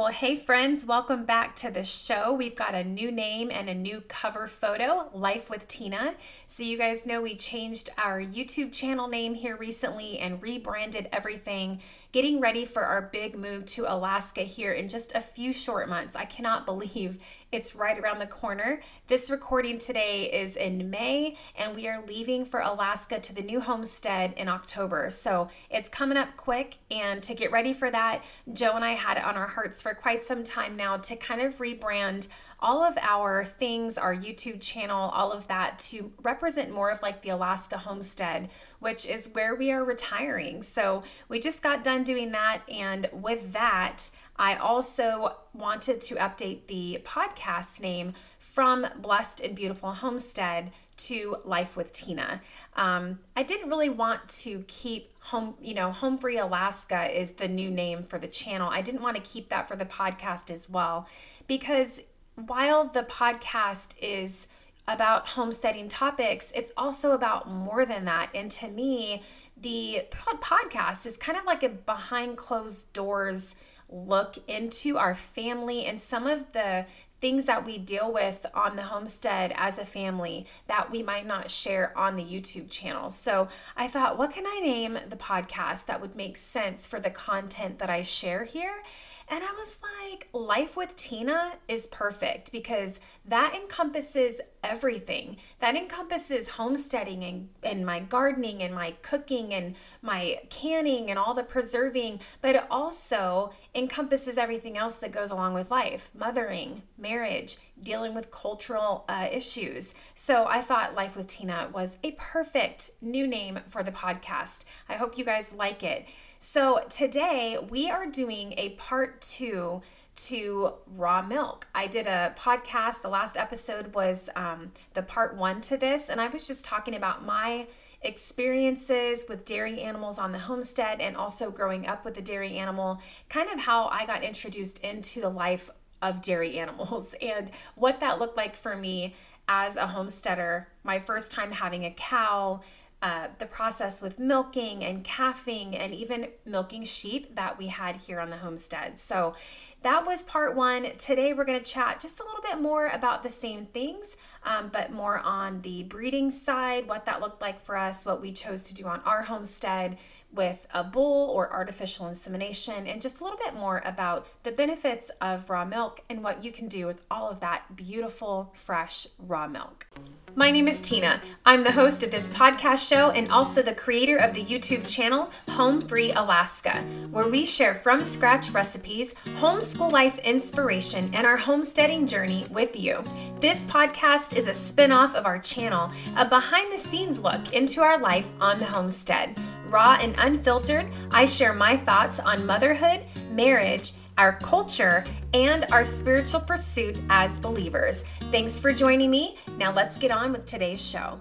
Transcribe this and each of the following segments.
Well, hey, friends, welcome back to the show. We've got a new name and a new cover photo, Life with Tina. So, you guys know we changed our YouTube channel name here recently and rebranded everything, getting ready for our big move to Alaska here in just a few short months. I cannot believe it's right around the corner. This recording today is in May, and we are leaving for Alaska to the new homestead in October. So, it's coming up quick. And to get ready for that, Joe and I had it on our hearts for quite some time now to kind of rebrand all of our things, our YouTube channel, all of that to represent more of like the Alaska homestead, which is where we are retiring. So we just got done doing that. And with that, I also wanted to update the podcast name from Blessed and Beautiful Homestead to Life with Tina. Um, I didn't really want to keep home, you know, Home Free Alaska is the new name for the channel. I didn't want to keep that for the podcast as well because while the podcast is about homesteading topics, it's also about more than that. And to me, the podcast is kind of like a behind closed doors look into our family and some of the things that we deal with on the homestead as a family that we might not share on the YouTube channel. So I thought, what can I name the podcast that would make sense for the content that I share here? And I was like, Life with Tina is perfect because that encompasses everything. That encompasses homesteading and, and my gardening and my cooking and my canning and all the preserving, but it also encompasses everything else that goes along with life mothering, marriage, dealing with cultural uh, issues. So I thought Life with Tina was a perfect new name for the podcast. I hope you guys like it. So today we are doing a part two to raw milk. I did a podcast. The last episode was um, the part one to this, and I was just talking about my experiences with dairy animals on the homestead and also growing up with a dairy animal, kind of how I got introduced into the life of dairy animals and what that looked like for me as a homesteader. My first time having a cow, uh, the process with milking and calving and even milking sheep that we had here on the homestead. So that was part one. Today we're going to chat just a little bit more about the same things, um, but more on the breeding side, what that looked like for us, what we chose to do on our homestead with a bull or artificial insemination, and just a little bit more about the benefits of raw milk and what you can do with all of that beautiful, fresh raw milk. My name is Tina. I'm the host of this podcast show and also the creator of the YouTube channel Home Free Alaska, where we share from scratch recipes, homeschool life inspiration, and our homesteading journey with you. This podcast is a spin off of our channel, a behind the scenes look into our life on the homestead. Raw and unfiltered, I share my thoughts on motherhood, marriage, our culture, and our spiritual pursuit as believers. Thanks for joining me. Now let's get on with today's show.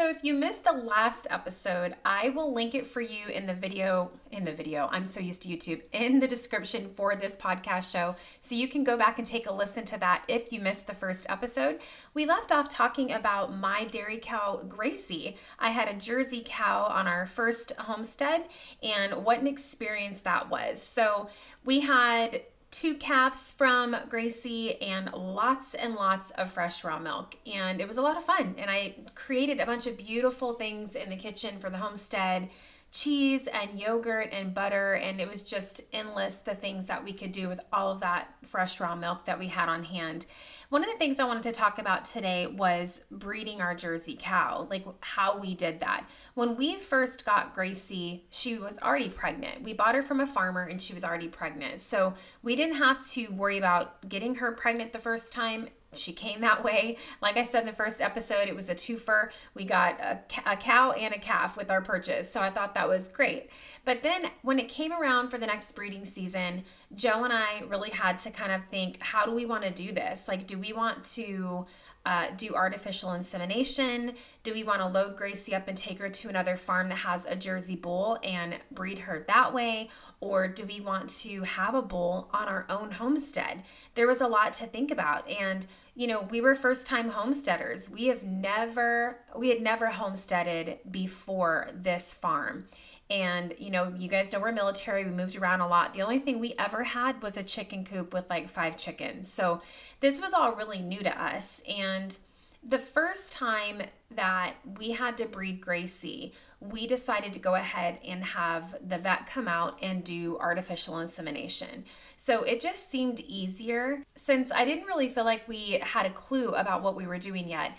So if you missed the last episode, I will link it for you in the video, in the video, I'm so used to YouTube, in the description for this podcast show. So you can go back and take a listen to that if you missed the first episode. We left off talking about my dairy cow, Gracie. I had a Jersey cow on our first homestead and what an experience that was. So we had two calves from Gracie and lots and lots of fresh raw milk. And it was a lot of fun. And I created a bunch of beautiful things in the kitchen for the homestead cheese and yogurt and butter. And it was just endless the things that we could do with all of that fresh raw milk that we had on hand. One of the things I wanted to talk about today was breeding our Jersey cow, like how we did that. When we first got Gracie, she was already pregnant. We bought her from a farmer and she was already pregnant. So we didn't have to worry about getting her pregnant the first time she came that way. Like I said in the first episode, it was a twofer. We got a, a, cow and a calf with our purchase. So I thought that was great. But then when it came around for the next breeding season, Joe and I really had to kind of think how do we want to do this? Like, do we want to uh, do artificial insemination? Do we want to load Gracie up and take her to another farm that has a Jersey bull and breed her that way? Or do we want to have a bull on our own homestead? There was a lot to think about. And you know, we were first time homesteaders. We have never, we had never homesteaded before this farm. And, you know, you guys know we're military, we moved around a lot. The only thing we ever had was a chicken coop with like five chickens. So this was all really new to us. And the first time that we had to breed Gracie, we decided to go ahead and have the vet come out and do artificial insemination. So it just seemed easier since I didn't really feel like we had a clue about what we were doing yet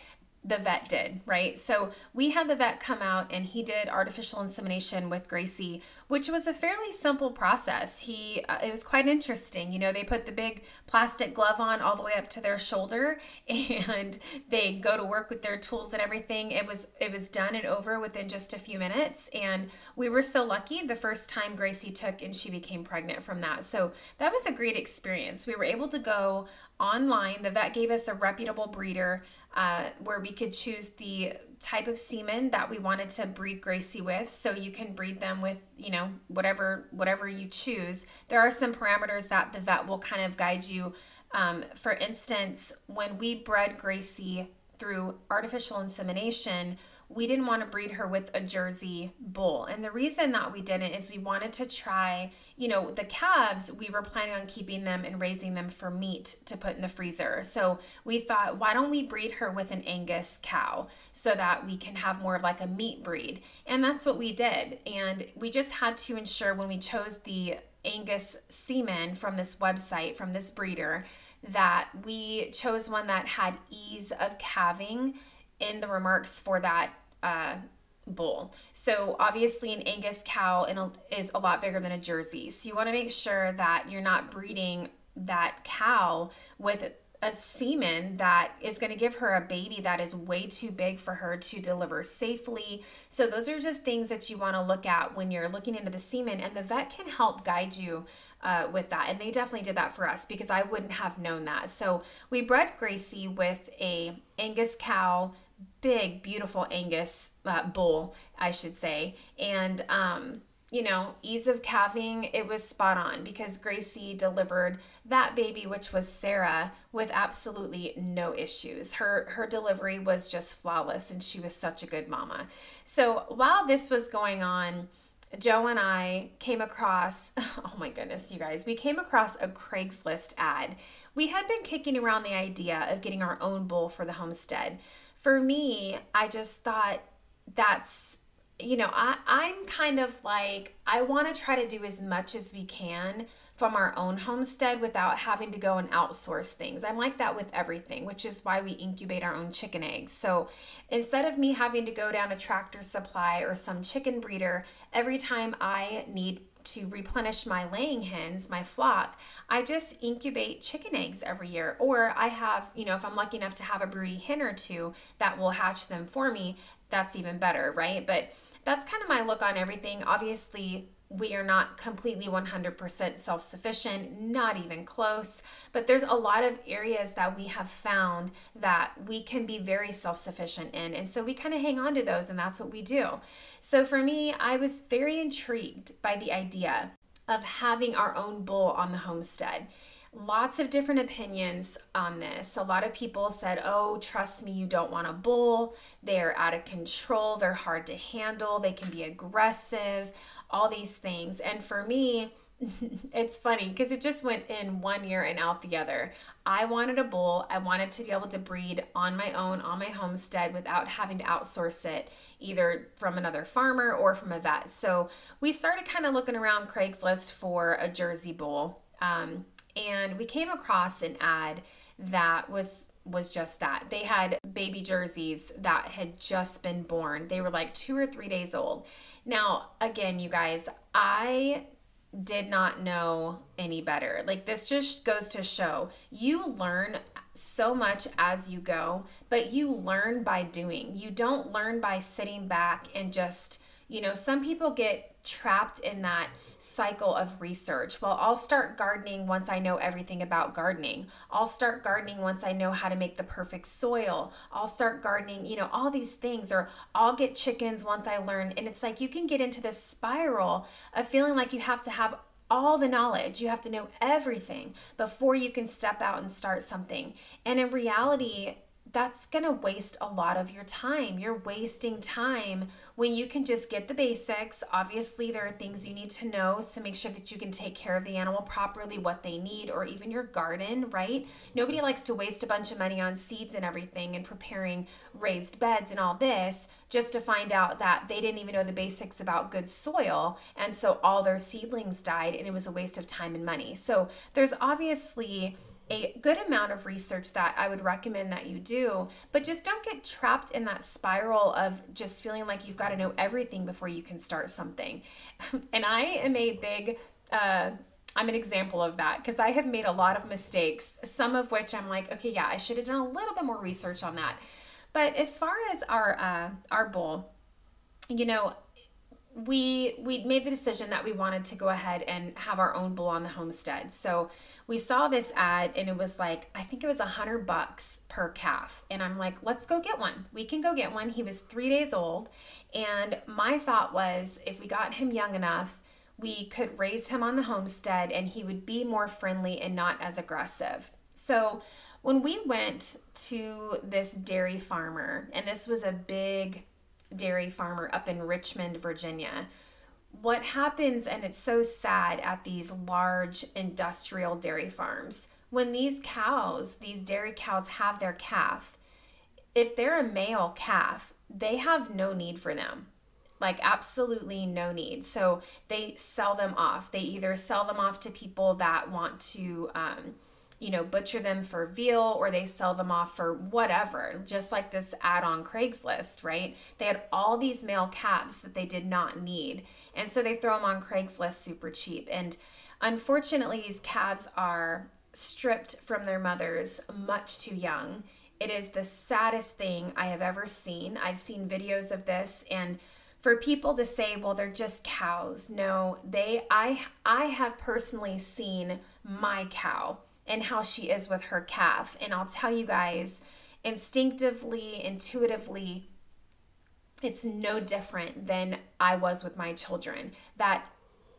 the vet did, right? So we had the vet come out and he did artificial insemination with Gracie, which was a fairly simple process. He uh, it was quite interesting. You know, they put the big plastic glove on all the way up to their shoulder and they go to work with their tools and everything. It was it was done and over within just a few minutes and we were so lucky the first time Gracie took and she became pregnant from that. So that was a great experience. We were able to go online. The vet gave us a reputable breeder uh, where we could choose the type of semen that we wanted to breed Gracie with. So you can breed them with, you know, whatever whatever you choose. There are some parameters that the vet will kind of guide you. Um, for instance, when we bred Gracie through artificial insemination, we didn't want to breed her with a Jersey bull. And the reason that we didn't is we wanted to try, you know, the calves, we were planning on keeping them and raising them for meat to put in the freezer. So we thought, why don't we breed her with an Angus cow so that we can have more of like a meat breed? And that's what we did. And we just had to ensure when we chose the Angus semen from this website, from this breeder, that we chose one that had ease of calving in the remarks for that uh, bull. So obviously an Angus cow is a lot bigger than a Jersey. So you want to make sure that you're not breeding that cow with a semen that is going to give her a baby that is way too big for her to deliver safely. So, those are just things that you want to look at when you're looking into the semen, and the vet can help guide you uh, with that. And they definitely did that for us because I wouldn't have known that. So, we bred Gracie with a Angus cow big, beautiful Angus uh, bull, I should say. And, um, you know, ease of calving, it was spot on because Gracie delivered that baby, which was Sarah, with absolutely no issues. Her her delivery was just flawless, and she was such a good mama. So while this was going on, Joe and I came across, oh my goodness, you guys, we came across a Craigslist ad. We had been kicking around the idea of getting our own bull for the homestead for me, I just thought that's you know, I, I'm kind of like, I want to try to do as much as we can from our own homestead without having to go and outsource things. I'm like that with everything, which is why we incubate our own chicken eggs. So instead of me having to go down a tractor supply or some chicken breeder every time I need to replenish my laying hens, my flock, I just incubate chicken eggs every year. Or I have, you know, if I'm lucky enough to have a broody hen or two that will hatch them for me, that's even better, right? But that's kind of my look on everything. Obviously, we are not completely 100% self sufficient, not even close, but there's a lot of areas that we have found that we can be very self sufficient in. And so we kind of hang on to those, and that's what we do. So for me, I was very intrigued by the idea of having our own bull on the homestead lots of different opinions on this. A lot of people said, Oh, trust me, you don't want a bull. They're out of control. They're hard to handle. They can be aggressive, all these things. And for me, it's funny because it just went in one year and out the other. I wanted a bull. I wanted to be able to breed on my own, on my homestead, without having to outsource it either from another farmer or from a vet. So we started kind of looking around Craigslist for a Jersey bull. Um, and we came across an ad that was was just that. They had baby jerseys that had just been born. They were like 2 or 3 days old. Now, again, you guys, I did not know any better. Like this just goes to show you learn so much as you go, but you learn by doing. You don't learn by sitting back and just, you know, some people get trapped in that cycle of research. Well, I'll start gardening once I know everything about gardening. I'll start gardening once I know how to make the perfect soil. I'll start gardening, you know, all these things. Or I'll get chickens once I learn. And it's like you can get into this spiral of feeling like you have to have all the knowledge. You have to know everything before you can step out and start something. And in reality, that's going to waste a lot of your time. You're wasting time when you can just get the basics. Obviously, there are things you need to know to make sure that you can take care of the animal properly, what they need, or even your garden, right? Nobody likes to waste a bunch of money on seeds and everything and preparing raised beds and all this just to find out that they didn't even know the basics about good soil. And so all their seedlings died and it was a waste of time and money. So there's obviously a good amount of research that I would recommend that you do, but just don't get trapped in that spiral of just feeling like you've got to know everything before you can start something. and I am a big, uh, I'm an example of that because I have made a lot of mistakes, some of which I'm like, okay, yeah, I should have done a little bit more research on that. But as far as our uh, our bowl, you know, we we made the decision that we wanted to go ahead and have our own bull on the homestead. So we saw this ad and it was like I think it was a hundred bucks per calf, and I'm like, let's go get one. We can go get one. He was three days old, and my thought was if we got him young enough, we could raise him on the homestead and he would be more friendly and not as aggressive. So when we went to this dairy farmer, and this was a big dairy farmer up in Richmond, Virginia. What happens, and it's so sad at these large industrial dairy farms, when these cows, these dairy cows, have their calf, if they're a male calf, they have no need for them. Like absolutely no need. So they sell them off. They either sell them off to people that want to um, you know, butcher them for veal or they sell them off for whatever, just like this ad on Craigslist, right? They had all these male calves that they did not need. And so they throw them on Craigslist super cheap. And unfortunately, these calves are stripped from their mothers much too young. It is the saddest thing I have ever seen. I've seen videos of this and for people to say well they're just cows no they i i have personally seen my cow and how she is with her calf. And I'll tell you guys, instinctively, intuitively, it's no different than I was with my children. That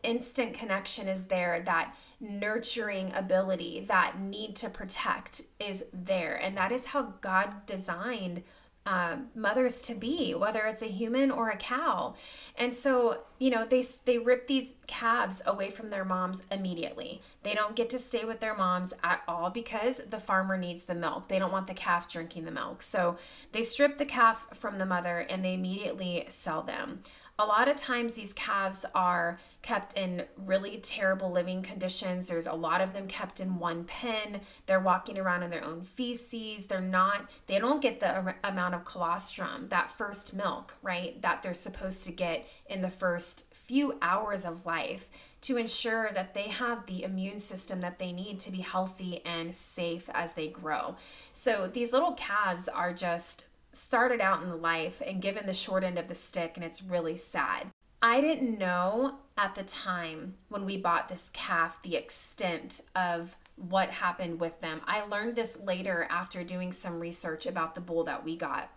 instant connection is there, that nurturing ability, that need to protect is there. And that is how God designed um, mothers to be, whether it's a human or a cow. And so, you know, they they rip these calves away from their moms immediately. They don't get to stay with their moms at all because the farmer needs the milk. They don't want the calf drinking the milk. So they strip the calf from the mother and they immediately sell them. A lot of times, these calves are kept in really terrible living conditions. There's a lot of them kept in one pen. They're walking around in their own feces. They're not, they don't get the amount of colostrum, that first milk, right, that they're supposed to get in the first few hours of life to ensure that they have the immune system that they need to be healthy and safe as they grow. So these little calves are just started out in life and given the short end of the stick, and it's really sad. I didn't know at the time when we bought this calf the extent of what happened with them. I learned this later after doing some research about the bull that we got.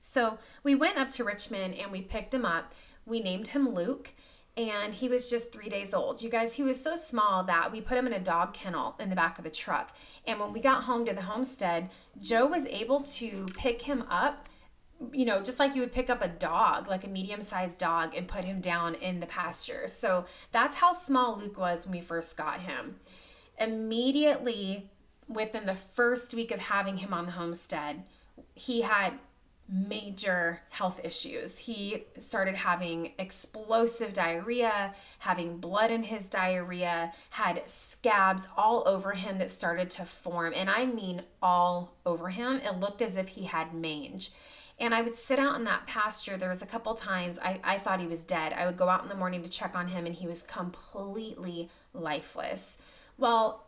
So we went up to Richmond and we picked him up. We named him Luke and he was just three days old. You guys, he was so small that we put him in a dog kennel in the back of the truck. And when we got home to the homestead, Joe was able to pick him up, you know, just like you would pick up a dog, like a medium sized dog, and put him down in the pasture. So that's how small Luke was when we first got him. Immediately within the first week of having him on the homestead, he had major health issues. He started having explosive diarrhea, having blood in his diarrhea, had scabs all over him that started to form. And I mean all over him. It looked as if he had mange. And I would sit out in that pasture. There was a couple times I, I thought he was dead. I would go out in the morning to check on him and he was completely lifeless. Well,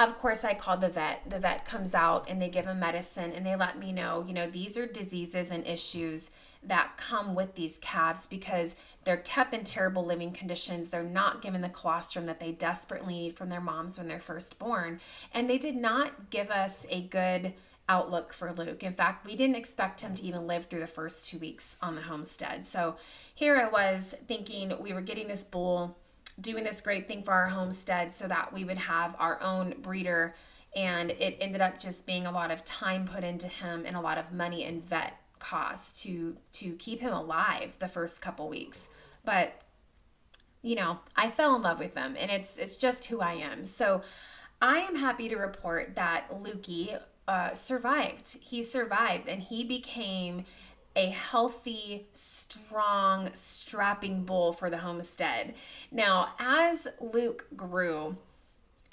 of course i called the vet the vet comes out and they give him medicine and they let me know you know these are diseases and issues that come with these calves because they're kept in terrible living conditions they're not given the colostrum that they desperately need from their moms when they're first born and they did not give us a good outlook for Luke. In fact, we didn't expect him to even live through the first two weeks on the homestead. So here I was thinking we were getting this bull doing this great thing for our homestead so that we would have our own breeder And it ended up just being a lot of time put into him and a lot of money and vet costs to to keep him alive the first couple weeks. But you know, I fell in love with them and it's it's just who I am. So I am happy to report that Lukey uh, survived. He survived and he became a healthy, strong, strapping bull for the homestead. Now, as Luke grew,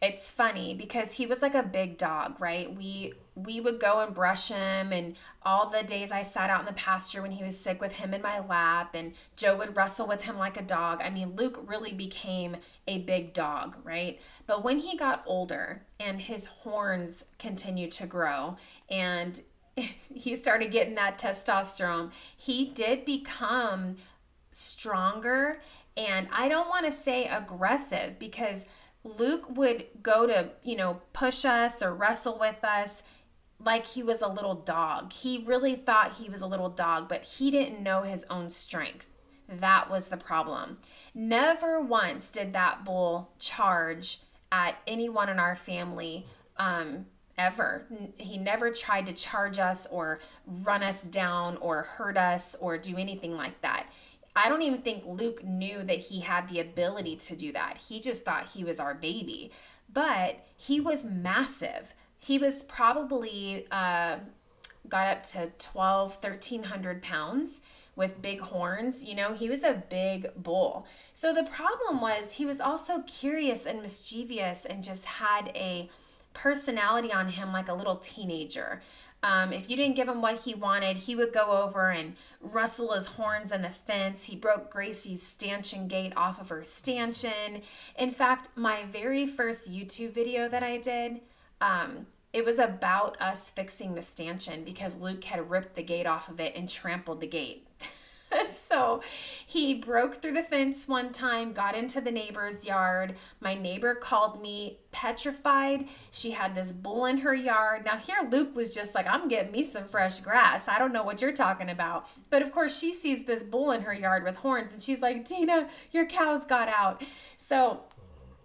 it's funny because he was like a big dog, right? We we would go and brush him and all the days I sat out in the pasture when he was sick with him in my lap and Joe would wrestle with him like a dog. I mean, Luke really became a big dog, right? But when he got older and his horns continued to grow and he started getting that testosterone, he did become stronger and I don't want to say aggressive because Luke would go to, you know, push us or wrestle with us like he was a little dog. He really thought he was a little dog, but he didn't know his own strength. That was the problem. Never once did that bull charge at anyone in our family um, ever. He never tried to charge us or run us down or hurt us or do anything like that. I don't even think Luke knew that he had the ability to do that. He just thought he was our baby. But he was massive. He was probably uh, got up to 12, 1300 pounds with big horns. You know, he was a big bull. So the problem was he was also curious and mischievous and just had a personality on him like a little teenager. Um, if you didn't give him what he wanted, he would go over and rustle his horns in the fence. He broke Gracie's stanchion gate off of her stanchion. In fact, my very first YouTube video that I did, um, it was about us fixing the stanchion because Luke had ripped the gate off of it and trampled the gate. So he broke through the fence one time, got into the neighbor's yard. My neighbor called me petrified. She had this bull in her yard. Now, here Luke was just like, I'm getting me some fresh grass. I don't know what you're talking about. But of course, she sees this bull in her yard with horns and she's like, Tina, your cows got out. So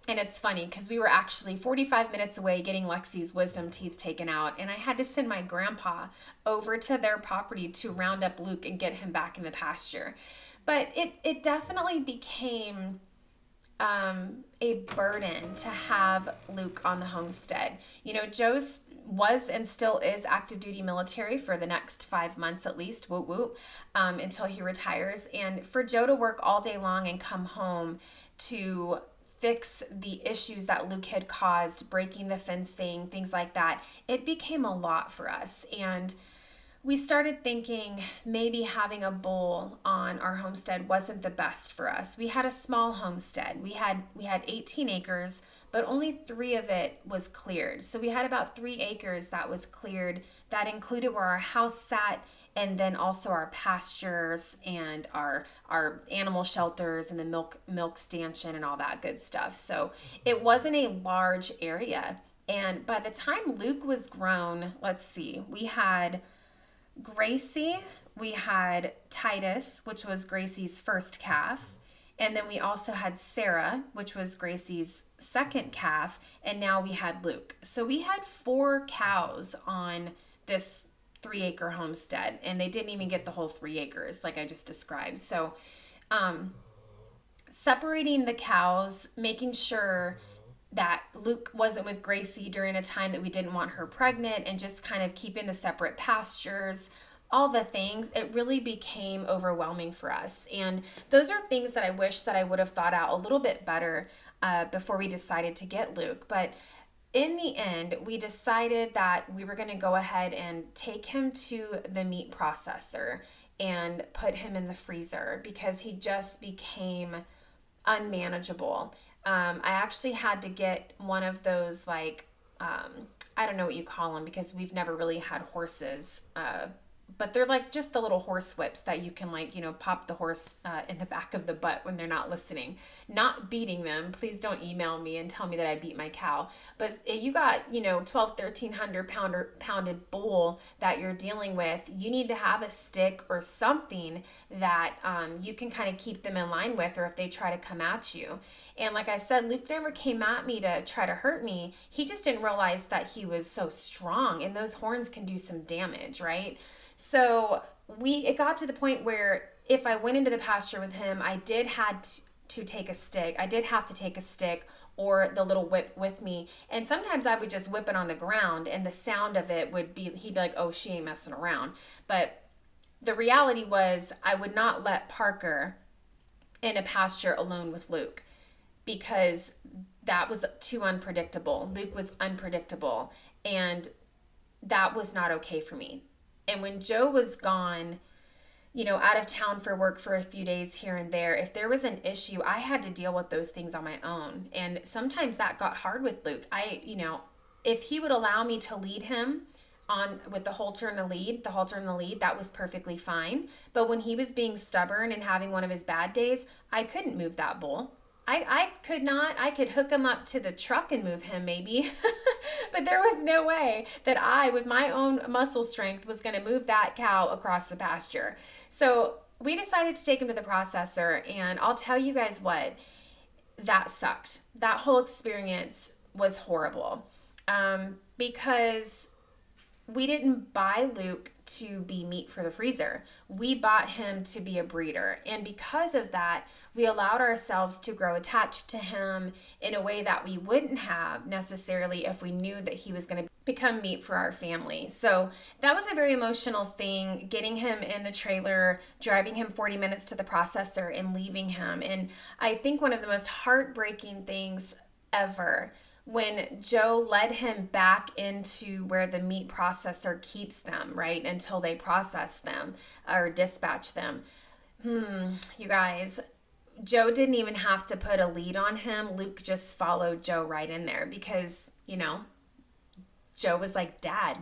and it's funny because we were actually 45 minutes away getting Lexi's wisdom teeth taken out, and I had to send my grandpa over to their property to round up Luke and get him back in the pasture. But it, it definitely became um, a burden to have Luke on the homestead. You know, Joe's was and still is active duty military for the next five months at least, whoop whoop, um, until he retires. And for Joe to work all day long and come home to fix the issues that Luke had caused, breaking the fencing, things like that, it became a lot for us. And we started thinking maybe having a bull on our homestead wasn't the best for us. We had a small homestead. We had we had 18 acres, but only 3 of it was cleared. So we had about 3 acres that was cleared that included where our house sat and then also our pastures and our our animal shelters and the milk milk stanchion and all that good stuff. So it wasn't a large area. And by the time Luke was grown, let's see, we had Gracie, we had Titus, which was Gracie's first calf, and then we also had Sarah, which was Gracie's second calf, and now we had Luke. So we had four cows on this three acre homestead and they didn't even get the whole three acres like i just described. So um, separating the cows making sure that luke wasn't with gracie during a time that we didn't want her pregnant and just kind of keeping the separate pastures all the things it really became overwhelming for us. And those are things that i wish that i would have thought out a little bit better uh, before we decided to get luke. But in the end, we decided that we were going to go ahead and take him to the meat processor and put him in the freezer because he just became unmanageable. Um, I actually had to get one of those, like, um, I don't know what you call them because we've never really had horses uh, but they're like just the little horse whips that you can like you know pop the horse uh, in the back of the butt when they're not listening. Not beating them. Please don't email me and tell me that i beat my cow. But you got you know 12 1300 pounder pounded bull that you're dealing with. You need to have a stick or something that um, you can kind of keep them in line with or if they try to come at you. And like i said luke never came at me to try to hurt me. He just didn't realize that he was so strong and those horns can do some damage right so we it got to the point where if I went into the pasture with him, I did had to take a stick. I did have to take a stick or the little whip with me. And sometimes I would just whip it on the ground and the sound of it would be he'd be like, "Oh, she ain't messing around." But the reality was I would not let Parker in a pasture alone with Luke because that was too unpredictable. Luke was unpredictable and that was not okay for me. And when Joe was gone, you know, out of town for work for a few days here and there, if there was an issue, I had to deal with those things on my own. And sometimes that got hard with Luke. I, you know, if he would allow me to lead him on with the halter and the lead, the halter and the lead, that was perfectly fine. But when he was being stubborn and having one of his bad days, I couldn't move that bull. I, I could not, I could hook him up to the truck and move him maybe, but there was no way that I, with my own muscle strength, was going to move that cow across the pasture. So we decided to take him to the processor, and I'll tell you guys what, that sucked. That whole experience was horrible um, because we didn't buy Luke to be meat for the freezer. We bought him to be a breeder. And because of that, we allowed ourselves to grow attached to him in a way that we wouldn't have necessarily if we knew that he was going to become meat for our family. So that was a very emotional thing getting him in the trailer, driving him 40 minutes to the processor, and leaving him. And I think one of the most heartbreaking things ever when Joe led him back into where the meat processor keeps them, right, until they process them or dispatch them. Hmm, you guys, Joe didn't even have to put a lead on him. Luke just followed Joe right in there because, you know, Joe was like, Dad.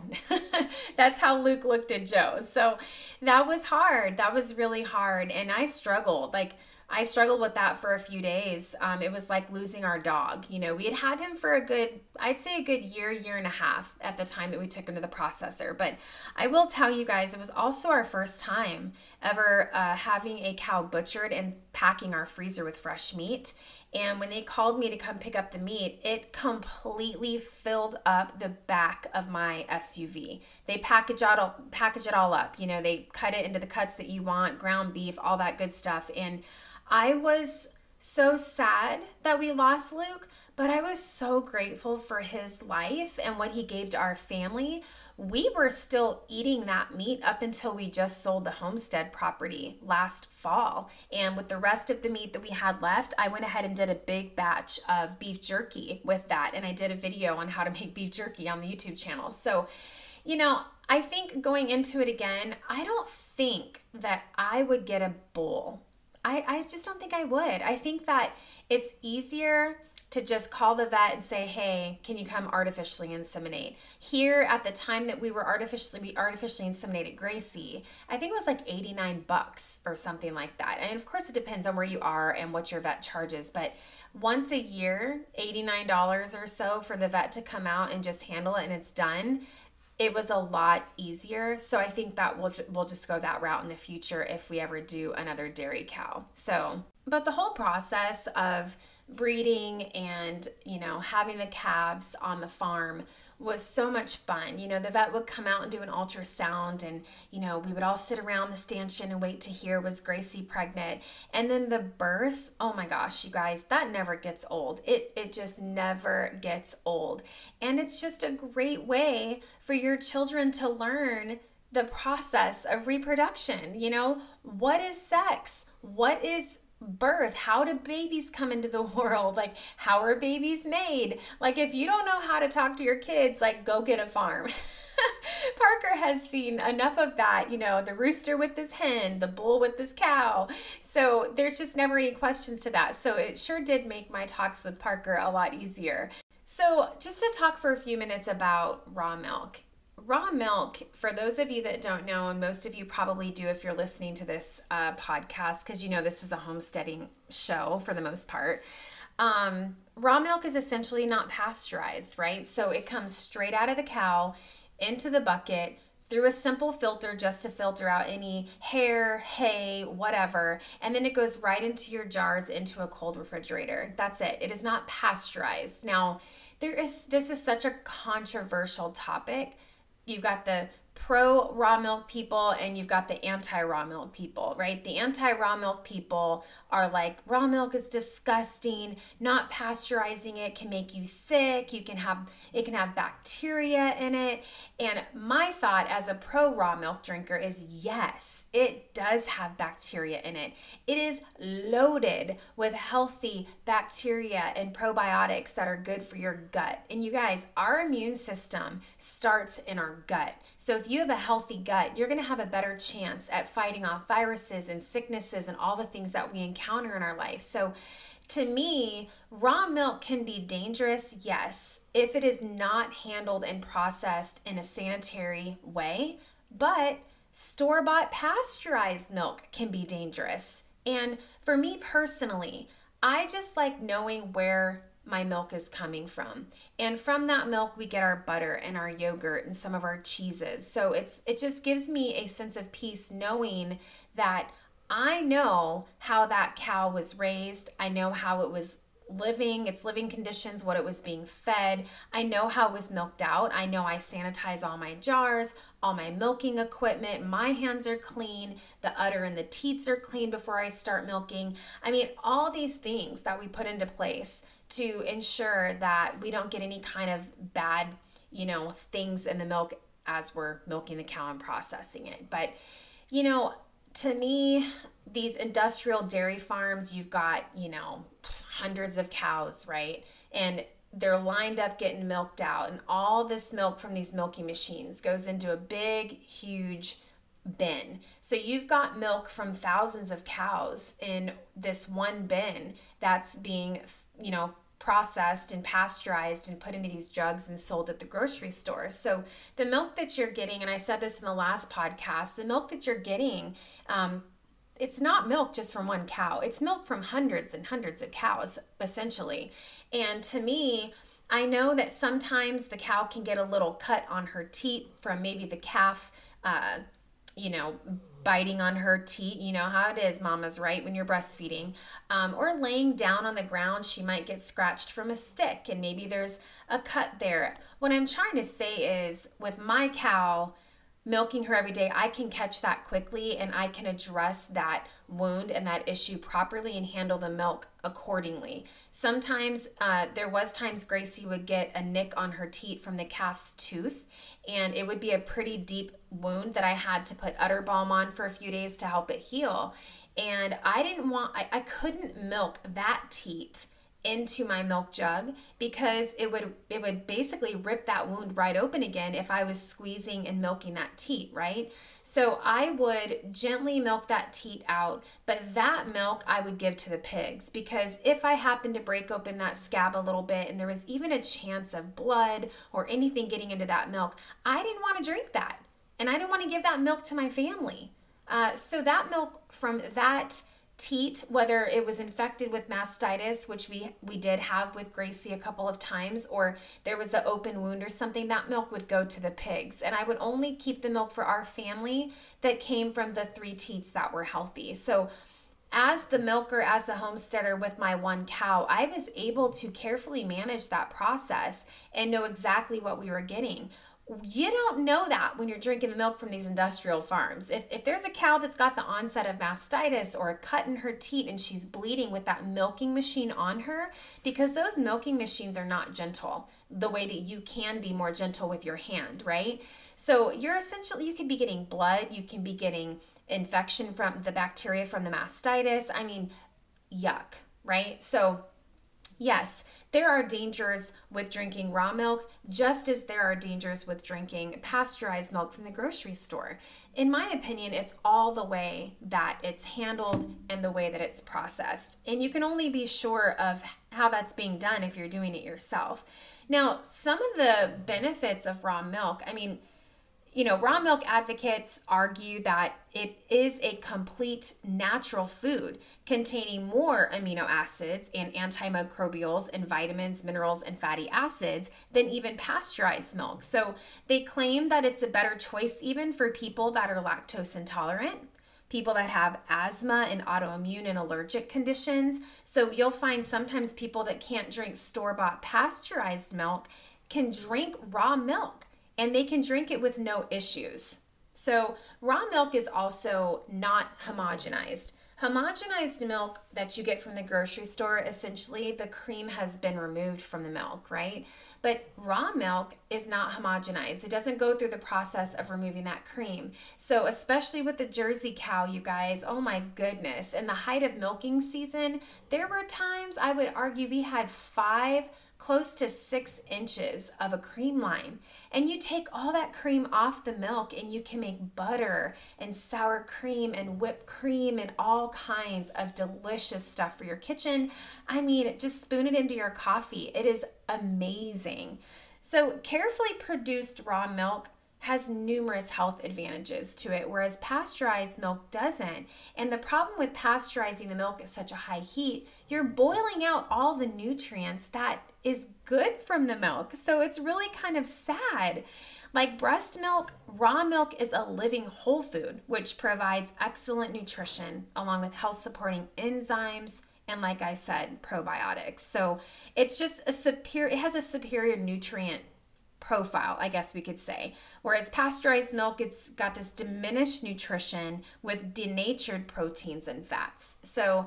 That's how Luke looked at Joe. So that was hard. That was really hard. And I struggled. Like, I struggled with that for a few days. Um, it was like losing our dog. You know, we had had him for a good, I'd say a good year, year and a half at the time that we took him to the processor. But I will tell you guys, it was also our first time ever uh, having a cow butchered and packing our freezer with fresh meat. And when they called me to come pick up the meat, it completely filled up the back of my SUV. They package all package it all up. You know, they cut it into the cuts that you want, ground beef, all that good stuff. And I was so sad that we lost Luke, but I was so grateful for his life and what he gave to our family. We were still eating that meat up until we just sold the homestead property last fall. And with the rest of the meat that we had left, I went ahead and did a big batch of beef jerky with that. And I did a video on how to make beef jerky on the YouTube channel. So, you know, I think going into it again, I don't think that I would get a bull I, I just don't think I would. I think that it's easier to just call the vet and say, "Hey, can you come artificially inseminate?" Here at the time that we were artificially we artificially inseminated Gracie, I think it was like 89 bucks or something like that. And of course it depends on where you are and what your vet charges, but once a year, $89 or so for the vet to come out and just handle it and it's done it was a lot easier. So I think that we'll we'll just go that route in the future if we ever do another dairy cow. So, but the whole process of breeding and, you know, having the calves on the farm was so much fun. You know, the vet would come out and do an ultrasound, and, you know, we would all sit around the stanchion and wait to hear was Gracie pregnant. And then the birth, oh my gosh, you guys, that never gets old. It, it just never gets old. And it's just a great way for your children to learn the process of reproduction. You know, what is sex? What is birth how do babies come into the world like how are babies made like if you don't know how to talk to your kids like go get a farm Parker has seen enough of that, you know, the rooster with this hen, the bull with this cow. So there's just never any questions to that. So it sure did make my talks with Parker a lot easier. So, just to talk for a few minutes about raw milk raw milk, for those of you that don't know, and most of you probably do if you're listening to this uh, podcast, because you know this is a homesteading show for the most part. Um, raw milk is essentially not pasteurized, right? So it comes straight out of the cow into the bucket through a simple filter just to filter out any hair, hay, whatever, and then it goes right into your jars into a cold refrigerator. That's it. It is not pasteurized. Now, there is this is such a controversial topic. You've got the pro raw milk people and you've got the anti raw milk people, right? The anti raw milk people are like, raw milk is disgusting. Not pasteurizing it can make you sick. You can have, it can have bacteria in it. And my thought as a pro raw milk drinker is yes, it does have bacteria in it. It is loaded with healthy bacteria and probiotics that are good for your gut. And you guys, our immune system starts in our gut. So if you have a healthy gut, you're going to have a better chance at fighting off viruses and sicknesses and all the things that we encounter in our life. So to me, raw milk can be dangerous, yes, if it is not handled and processed in a sanitary way, but store bought pasteurized milk can be dangerous. And for me personally, I just like knowing where my milk is coming from. And from that milk we get our butter and our yogurt and some of our cheeses. So it's it just gives me a sense of peace knowing that I know how that cow was raised. I know how it was living, its living conditions, what it was being fed. I know how it was milked out. I know I sanitize all my jars, all my milking equipment. My hands are clean. The udder and the teats are clean before I start milking. I mean, all these things that we put into place to ensure that we don't get any kind of bad, you know, things in the milk as we're milking the cow and processing it. But, you know, to me, these industrial dairy farms, you've got, you know, hundreds of cows, right? And they're lined up getting milked out, and all this milk from these milking machines goes into a big, huge bin. So you've got milk from thousands of cows in this one bin that's being, you know, processed and pasteurized and put into these jugs and sold at the grocery store. So the milk that you're getting, and I said this in the last podcast, the milk that you're getting, um, it's not milk just from one cow. It's milk from hundreds and hundreds of cows, essentially. And to me, I know that sometimes the cow can get a little cut on her teat from maybe the calf, uh, you know, biting on her teat. You know how it is, mamas, right? When you're breastfeeding. Um, or laying down on the ground, she might get scratched from a stick and maybe there's a cut there. What I'm trying to say is with my cow, milking her every day, I can catch that quickly and I can address that wound and that issue properly and handle the milk accordingly. Sometimes uh, there was times Gracie would get a nick on her teat from the calf's tooth and it would be a pretty deep wound that I had to put udder balm on for a few days to help it heal. And I didn't want, I, I couldn't milk that teat into my milk jug because it would it would basically rip that wound right open again if I was squeezing and milking that teat, right? So I would gently milk that teat out, but that milk I would give to the pigs because if I happened to break open that scab a little bit and there was even a chance of blood or anything getting into that milk, I didn't want to drink that. And I didn't want to give that milk to my family. Uh, so that milk from that teat, whether it was infected with mastitis, which we we did have with Gracie a couple of times, or there was an open wound or something, that milk would go to the pigs. And I would only keep the milk for our family that came from the three teats that were healthy. So as the milker, as the homesteader with my one cow, I was able to carefully manage that process and know exactly what we were getting you don't know that when you're drinking the milk from these industrial farms. If, if there's a cow that's got the onset of mastitis or a cut in her teat and she's bleeding with that milking machine on her, because those milking machines are not gentle the way that you can be more gentle with your hand, right? So you're essentially, you could be getting blood, you can be getting infection from the bacteria from the mastitis. I mean, yuck, right? So, yes there are dangers with drinking raw milk, just as there are dangers with drinking pasteurized milk from the grocery store. In my opinion, it's all the way that it's handled and the way that it's processed. And you can only be sure of how that's being done if you're doing it yourself. Now, some of the benefits of raw milk, I mean, you know, raw milk advocates argue that it is a complete natural food containing more amino acids and antimicrobials and vitamins, minerals, and fatty acids than even pasteurized milk. So they claim that it's a better choice even for people that are lactose intolerant people that have asthma and autoimmune and allergic conditions. So you'll find sometimes people that can't drink store bought pasteurized milk can drink raw milk and they can drink it with no issues. So, raw milk is also not homogenized. Homogenized milk that you get from the grocery store, essentially the cream has been removed from the milk, right? But raw milk is not homogenized. It doesn't go through the process of removing that cream. So, especially with the Jersey cow, you guys, oh my goodness, in the height of milking season, there were times I would argue we had five close to six inches of a cream line. And you take all that cream off the milk and you can make butter and sour cream and whipped cream and all kinds of delicious stuff for your kitchen. I mean, just spoon it into your coffee. It is amazing. So, carefully produced raw milk has numerous health advantages to it, whereas pasteurized milk doesn't. And the problem with pasteurizing the milk at such a high heat, you're boiling out all the nutrients that is good from the milk. So it's really kind of sad. Like breast milk, raw milk is a living whole food, which provides excellent nutrition along with health supporting enzymes and like I said, probiotics. So it's just a superior it has a superior nutrient profile, I guess we could say. Whereas pasteurized milk, it's got this diminished nutrition with denatured proteins and fats. So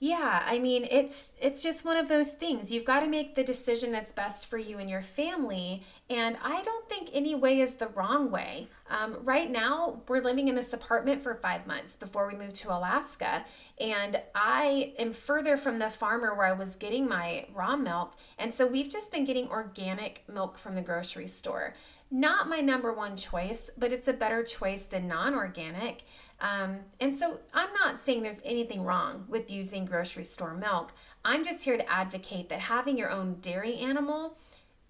yeah, I mean, it's it's just one of those things. You've got to make the decision that's best for you and your family. And I don't think any way is the wrong way. Um, right now, we're living in this apartment for five months before we move to Alaska, and I am further from the farmer where I was getting my raw milk, and so we've just been getting organic milk from the grocery store. Not my number one choice, but it's a better choice than non-organic. Um, and so I'm not saying there's anything wrong with using grocery store milk. I'm just here to advocate that having your own dairy animal,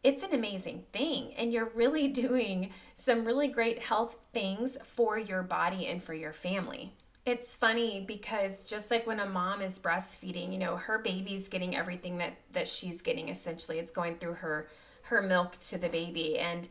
it's an amazing thing. And you're really doing some really great health things for your body and for your family. It's funny because just like when a mom is breastfeeding, you know, her baby's getting everything that that she's getting essentially. It's going through her her milk to the baby and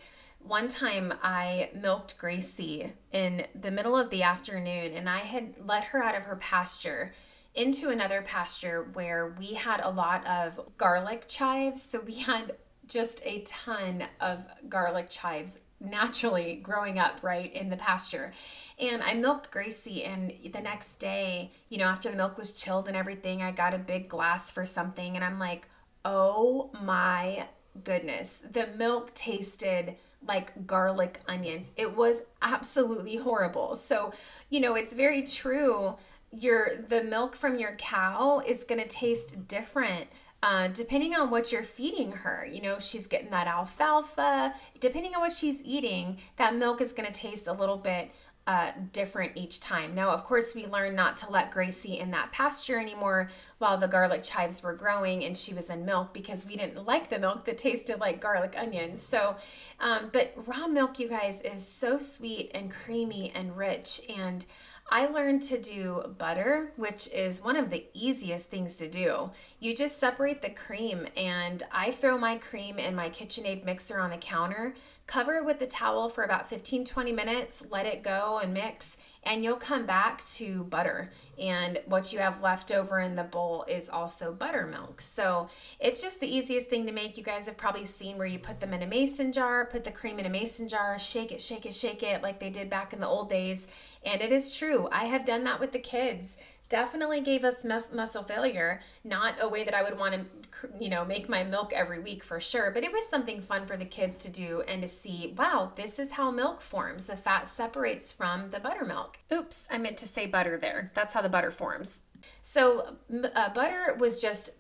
one time I milked Gracie in the middle of the afternoon and I had let her out of her pasture into another pasture where we had a lot of garlic chives. So we had just a ton of garlic chives naturally growing up right in the pasture. And I milked Gracie, and the next day, you know, after the milk was chilled and everything, I got a big glass for something, and I'm like, oh my goodness, the milk tasted like garlic onions. It was absolutely horrible. So, you know, it's very true. Your the milk from your cow is going to taste different uh, depending on what you're feeding her. You know, she's getting that alfalfa. Depending on what she's eating, that milk is going to taste a little bit uh, different each time. Now, of course, we learned not to let Gracie in that pasture anymore while the garlic chives were growing and she was in milk because we didn't like the milk that tasted like garlic onions. So, um, but raw milk, you guys, is so sweet and creamy and rich. And I learned to do butter, which is one of the easiest things to do. You just separate the cream, and I throw my cream in my KitchenAid mixer on the counter Cover it with the towel for about 15 20 minutes, let it go and mix, and you'll come back to butter. And what you have left over in the bowl is also buttermilk. So it's just the easiest thing to make. You guys have probably seen where you put them in a mason jar, put the cream in a mason jar, shake it, shake it, shake it, like they did back in the old days. And it is true. I have done that with the kids definitely gave us mus- muscle failure not a way that i would want to you know make my milk every week for sure but it was something fun for the kids to do and to see wow this is how milk forms. The fat separates from the buttermilk. Oops i meant to say butter there. That's how the butter forms. So uh, butter was just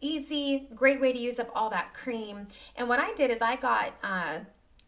easy great way to use up all that cream. And what i did is i got uh,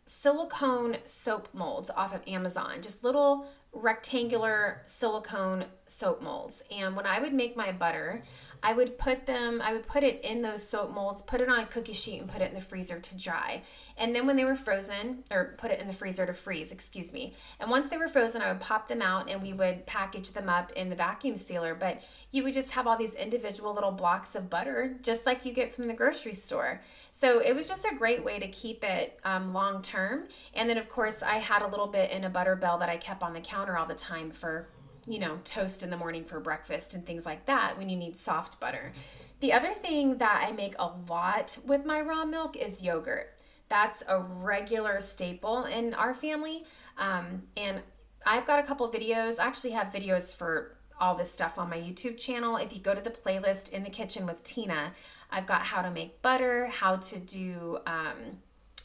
silicone soap molds off of amazon just little rectangular silicone soap molds. And when I would make my butter, I would put them, I would put it in those soap molds, put it on a cookie sheet, and put it in the freezer to dry. And then when they were frozen, or put it in the freezer to freeze, excuse me. And once they were frozen, I would pop them out and we would package them up in the vacuum sealer. But you would just have all these individual little blocks of butter, just like you get from the grocery store. So it was just a great way to keep it um, long term. And then, of course, I had a little bit in a butter bell that I kept on the counter all the time for you know, toast in the morning for breakfast and things like that when you need soft butter. The other thing that I make a lot with my raw milk is yogurt. That's a regular staple in our family. Um, and I've got a couple videos. I actually have videos for all this stuff on my YouTube channel. If you go to the playlist In the Kitchen with Tina, I've got how to make butter, how to do um,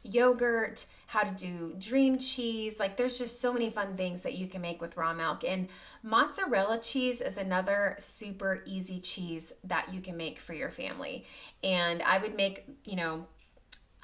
yogurt, how to do cream cheese. Like there's just so many fun things that you can make with raw milk. And mozzarella cheese is another super easy cheese that you can make for your family. And I would make, you know,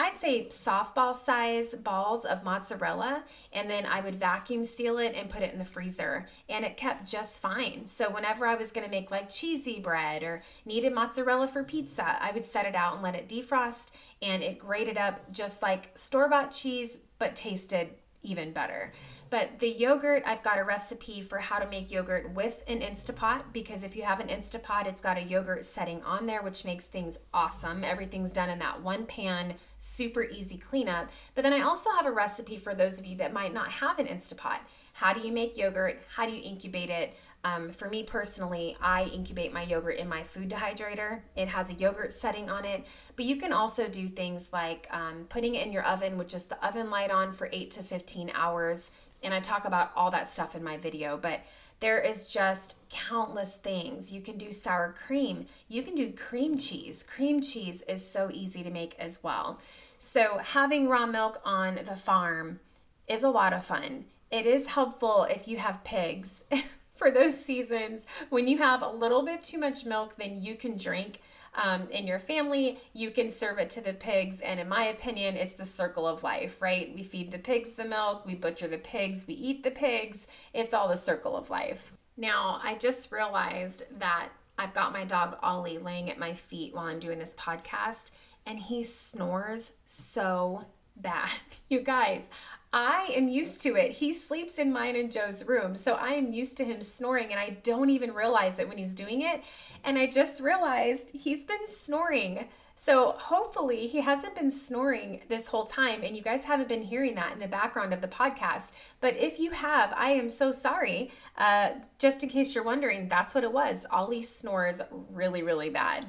I'd say softball size balls of mozzarella, and then I would vacuum seal it and put it in the freezer, and it kept just fine. So, whenever I was gonna make like cheesy bread or needed mozzarella for pizza, I would set it out and let it defrost, and it grated up just like store bought cheese, but tasted even better. But the yogurt, I've got a recipe for how to make yogurt with an Instapot because if you have an Instapot, it's got a yogurt setting on there, which makes things awesome. Everything's done in that one pan, super easy cleanup. But then I also have a recipe for those of you that might not have an Instapot. How do you make yogurt? How do you incubate it? Um, for me personally, I incubate my yogurt in my food dehydrator. It has a yogurt setting on it, but you can also do things like um, putting it in your oven with just the oven light on for 8 to 15 hours. And I talk about all that stuff in my video, but there is just countless things. You can do sour cream, you can do cream cheese. Cream cheese is so easy to make as well. So, having raw milk on the farm is a lot of fun. It is helpful if you have pigs. for those seasons when you have a little bit too much milk than you can drink um, in your family, you can serve it to the pigs. And in my opinion, it's the circle of life, right? We feed the pigs the milk, we butcher the pigs, we eat the pigs. It's all the circle of life. Now, I just realized that I've got my dog Ollie laying at my feet while I'm doing this podcast, and he snores so bad. You guys, I am used to it. He sleeps in mine and Joe's room. So I am used to him snoring and I don't even realize it when he's doing it. And I just realized he's been snoring. So hopefully he hasn't been snoring this whole time and you guys haven't been hearing that in the background of the podcast. But if you have, I am so sorry. Uh, just in case you're wondering, that's what it was. Ollie snores really, really bad.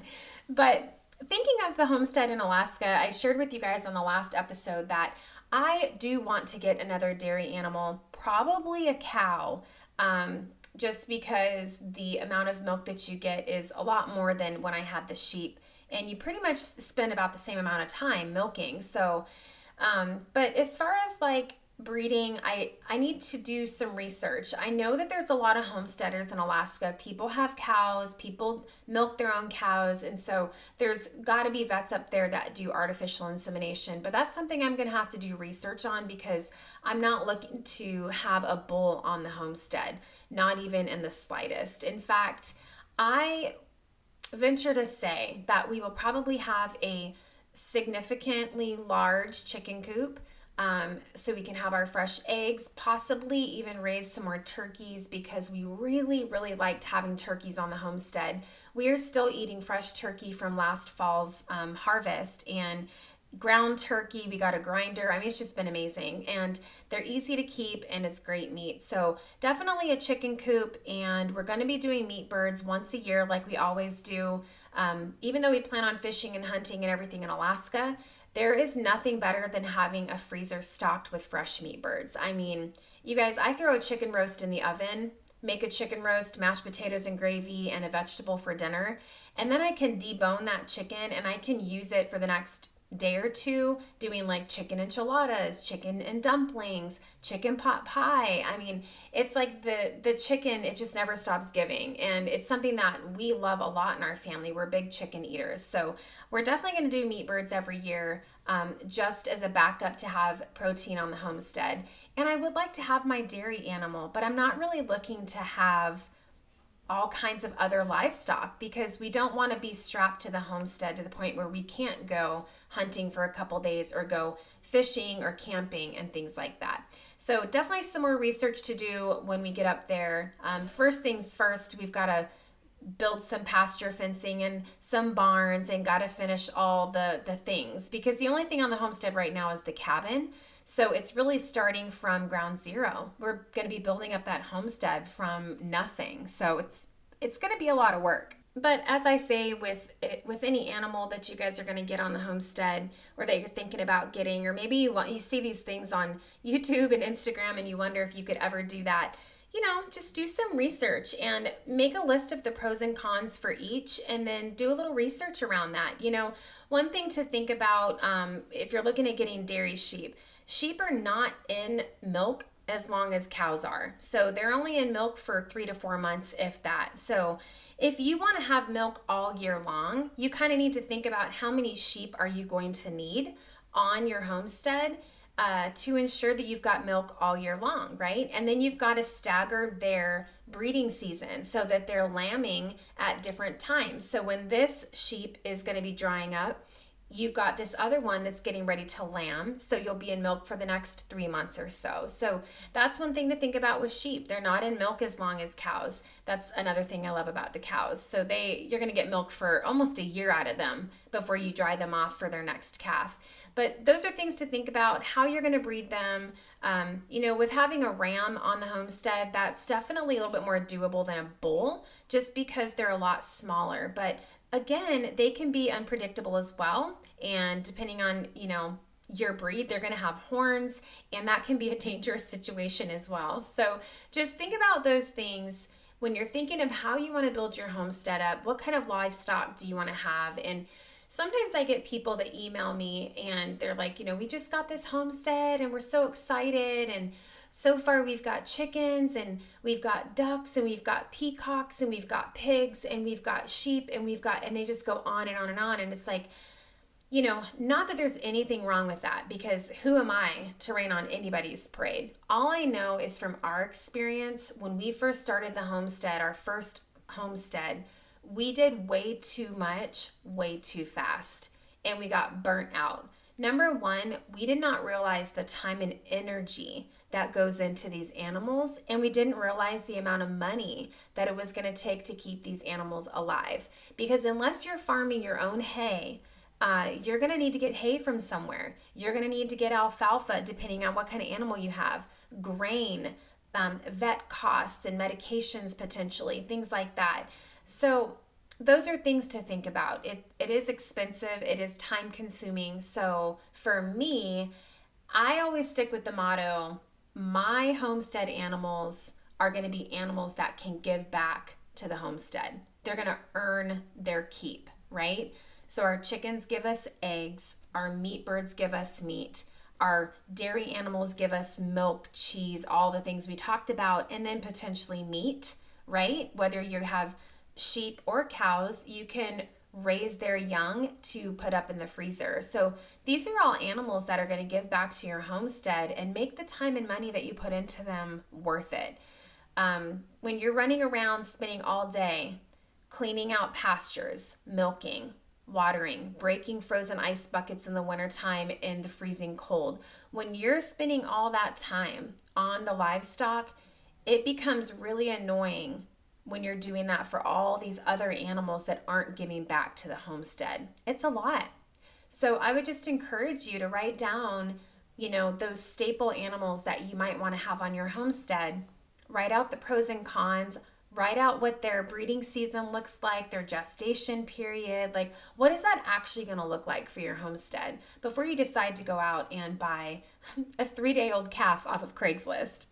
But thinking of the homestead in Alaska, I shared with you guys on the last episode that I do want to get another dairy animal, probably a cow. Um, just because the amount of milk that you get is a lot more than when I had the sheep. And you pretty much spend about the same amount of time milking. So, um, but as far as like breeding i i need to do some research. I know that there's a lot of homesteaders in alaska. People have cows people milk their own cows and so there's got to be vets up there that do artificial insemination. But that's something i'm going to have to do research on because i'm not looking to have a bull on the homestead not even in the slightest. In fact i venture to say that we will probably have a significantly large chicken coop um, so we can have our fresh eggs, possibly even raise some more turkeys because we really, really liked having turkeys on the homestead. We are still eating fresh turkey from last fall's um, harvest and ground turkey. We got a grinder. I mean, it's just been amazing. And they're easy to keep and it's great meat. So, definitely a chicken coop. And we're going to be doing meat birds once a year, like we always do. Um, even though we plan on fishing and hunting and everything in Alaska, there is nothing better than having a freezer stocked with fresh meat birds. I mean, you guys, I throw a chicken roast in the oven, make a chicken roast, mashed potatoes and gravy, and a vegetable for dinner. And then I can debone that chicken and I can use it for the next day or two doing like chicken enchiladas, chicken and dumplings, chicken pot pie. I mean, it's like the the chicken it just never stops giving and it's something that we love a lot in our family. We're big chicken eaters. So, we're definitely going to do meat birds every year um, just as a backup to have protein on the homestead. And I would like to have my dairy animal, but I'm not really looking to have all kinds of other livestock because we don't want to be strapped to the homestead to the point where we can't go hunting for a couple days or go fishing or camping and things like that. So, definitely some more research to do when we get up there. Um, first things first, we've got to build some pasture fencing and some barns and got to finish all the the things because the only thing on the homestead right now is the cabin so it's really starting from ground zero. We're going to be building up that homestead from nothing. So it's it's going to be a lot of work. But as I say with it, with any animal that you guys are going to get on the homestead or that you're thinking about getting or maybe you want you see these things on YouTube and Instagram and you wonder if you could ever do that you know, just do some research and make a list of the pros and cons for each and then do a little research around that. You know, one thing to think about um, if you're looking at getting dairy sheep, Sheep are not in milk as long as cows are. So they're only in milk for three to four months, if that. So if you want to have milk all year long, you kind of need to think about how many sheep are you going to need on your homestead uh, to ensure that you've got milk all year long, right? And then you've got to stagger their breeding season so that they're lambing at different times. So when this sheep is going to be drying up, you've got this other one that's getting ready to lamb so you'll be in milk for the next three months or so. So that's one thing to think about with sheep. They're not in milk as long as cows. That's another thing i love about the cows. So they you're going to get milk for almost a year out of them before you dry them off for their next calf. But those are things to think about how you're going to breed them. Um, you know with having a ram on the homestead that's definitely a little bit more doable than a bull just because they're a lot smaller. But again, they can be unpredictable as well. And depending on, you know, your breed, they're going to have horns, and that can be a dangerous situation as well. So just think about those things when you're thinking of how you want to build your homestead up. What kind of livestock do you want to have? And sometimes I get people that email me and they're like, you know, we just got this homestead and we're so excited and so far we've got chickens and we've got ducks and we've got peacocks and we've got pigs and we've got sheep and we've got and they just go on and on and on and it's like you know, not that there's anything wrong with that because who am I to rain on anybody's parade? All I know is from our experience when we first started the homestead, our first homestead, we did way too much, way too fast, and we got burnt out. Number one, we did not realize the time and energy that goes into these animals. And we didn't realize the amount of money that it was going to take to keep these animals alive. Because unless you're farming your own hay, uh, you're going to need to get hay from somewhere. You're going to need to get alfalfa, depending on what kind of animal you have, grain, um, vet costs, and medications potentially, things like that. So, those are things to think about. It, it is expensive, it is time consuming. So, for me, I always stick with the motto my homestead animals are going to be animals that can give back to the homestead. They're going to earn their keep, right? So our chickens give us eggs, our meat birds give us meat, our dairy animals give us milk, cheese, all the things we talked about, and then potentially meat, right? Whether you have sheep or cows, you can raise their young to put up in the freezer. So these are all animals that are going to give back to your homestead and make the time and money that you put into them worth it. Um, when you're running around spending all day cleaning out pastures, milking, watering, breaking frozen ice buckets in the wintertime in the freezing cold, when you're spending all that time on the livestock, it becomes really annoying when you're doing that for all these other animals that aren't giving back to the homestead. It's a lot. So I would just encourage you to write down, you know, those staple animals that you might want to have on your homestead. Write out the pros and cons. Write out what their breeding season looks like, their gestation period. Like, what is that actually going to look like for your homestead before you decide to go out and buy a three day old calf off of Craigslist?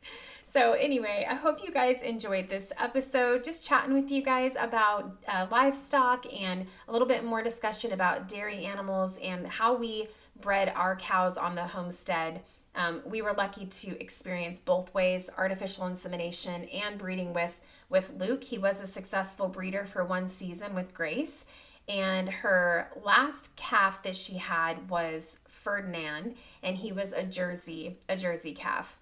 So, anyway, I hope you guys enjoyed this episode. Just chatting with you guys about uh, livestock and a little bit more discussion about dairy animals and how we bred our cows on the homestead. Um, we were lucky to experience both ways artificial insemination and breeding with, with Luke. He was a successful breeder for one season with Grace. And her last calf that she had was Ferdinand, and he was a Jersey, a Jersey calf.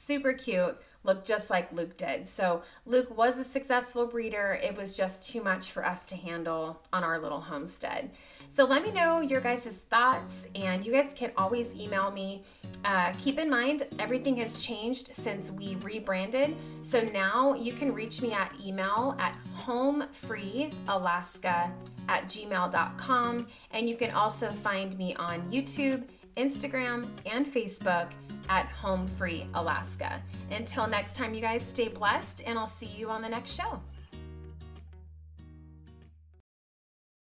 Super cute looked just like Luke did. So Luke was a successful breeder. It was just too much for us to handle on our little homestead. So let me know your guys' thoughts, and you guys can always email me. Uh, keep in mind, everything has changed since we rebranded. So now you can reach me at email at homefreealaska at gmail.com. And you can also find me on YouTube, Instagram, and Facebook at Home Free Alaska. Until next time, you guys stay blessed, and I'll see you on the next show.